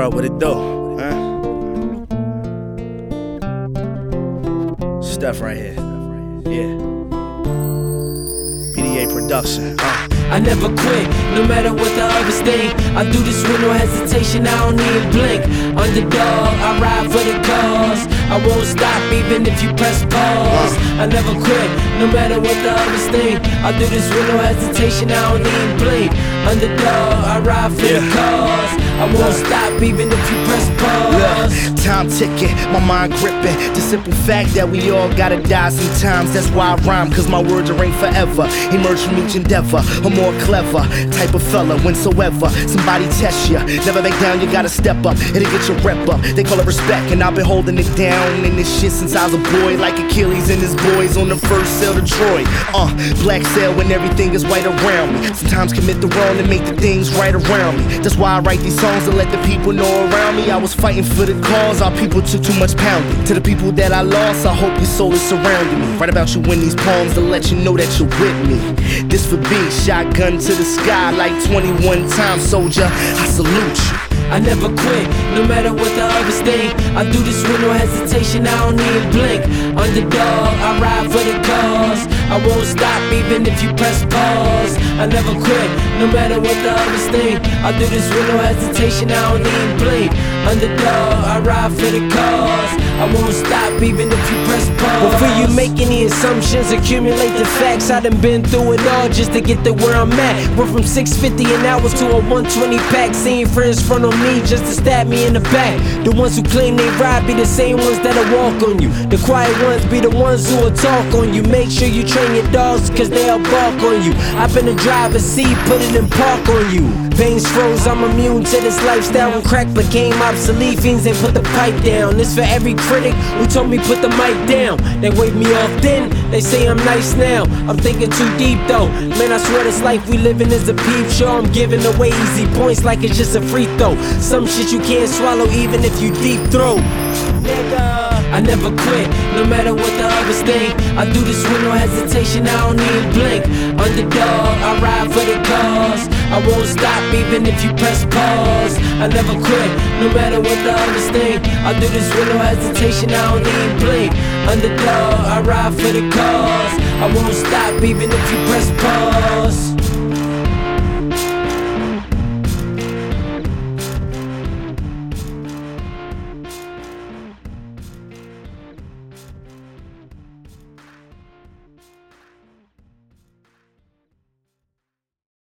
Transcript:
up? What it do? Huh? Stuff right here. Yeah. B.D.A. production. Uh. I never quit, no matter what the others think. I do this with no hesitation, I don't even blink. Underdog, I ride for the cause. I won't stop even if you press pause. I never quit, no matter what the others think. I do this with no hesitation, I don't even blink. Underdog, I ride for the cause. I won't stop even if you press pause. Look, time ticking, my mind gripping. The simple fact that we all gotta die sometimes. That's why I rhyme, cause my words are ain't forever. Emerge from each endeavor, a more clever type of fella. Whensoever somebody test ya, never back down, you gotta step up. It'll get your rep up. They call it respect, and I've been holding it down in this shit since I was a boy. Like Achilles and his boys on the first sail to Troy. Uh, black sail when everything is white around me. Sometimes commit the wrong and make the things right around me. That's why I write these songs to let the people know around me. I was fighting for the cause, our people took too much pounding. To the people that I lost, I hope your soul is surrounding me. Write about you in these poems to let you know that you're with me. This for B, shotgun to the sky like 21 times, soldier. I salute you. I never quit, no matter what the others think. I do this with no hesitation, I don't even blink. Underdog, I ride for the cause. I won't stop even if you press pause. I never quit, no matter what the others think. I do this with no hesitation, I don't even blink. Underdog, I ride for the cause. I won't stop even if you press pause. Before you make any assumptions, accumulate the facts. I done been through it all just to get to where I'm at. Went from 650 an hour to a 120 pack. Seeing friends front on me just to stab me in the back. The ones who claim they ride be the same ones that'll walk on you. The quiet ones be the ones who will talk on you. Make sure you train your dogs, cause they'll bark on you. I've been the driver's seat, put it in park on you. Veins froze, I'm immune to this lifestyle. When crack became obsolete, fiends they put the pipe down. This for every critic who told me put the mic down. They wave me off then, they say I'm nice now. I'm thinking too deep though. Man, I swear this life we living is a peep show. I'm giving away easy points like it's just a free throw. Some shit you can't swallow even if you deep throat. Nigga. I never quit, no matter what the others think. I do this with no hesitation, I don't even blink. Underdog, I ride for the cause. I won't stop even if you press pause. I never quit, no matter what the others think. I do this with no hesitation, I don't even blink. Underdog, I ride for the cause. I won't stop even if you press pause.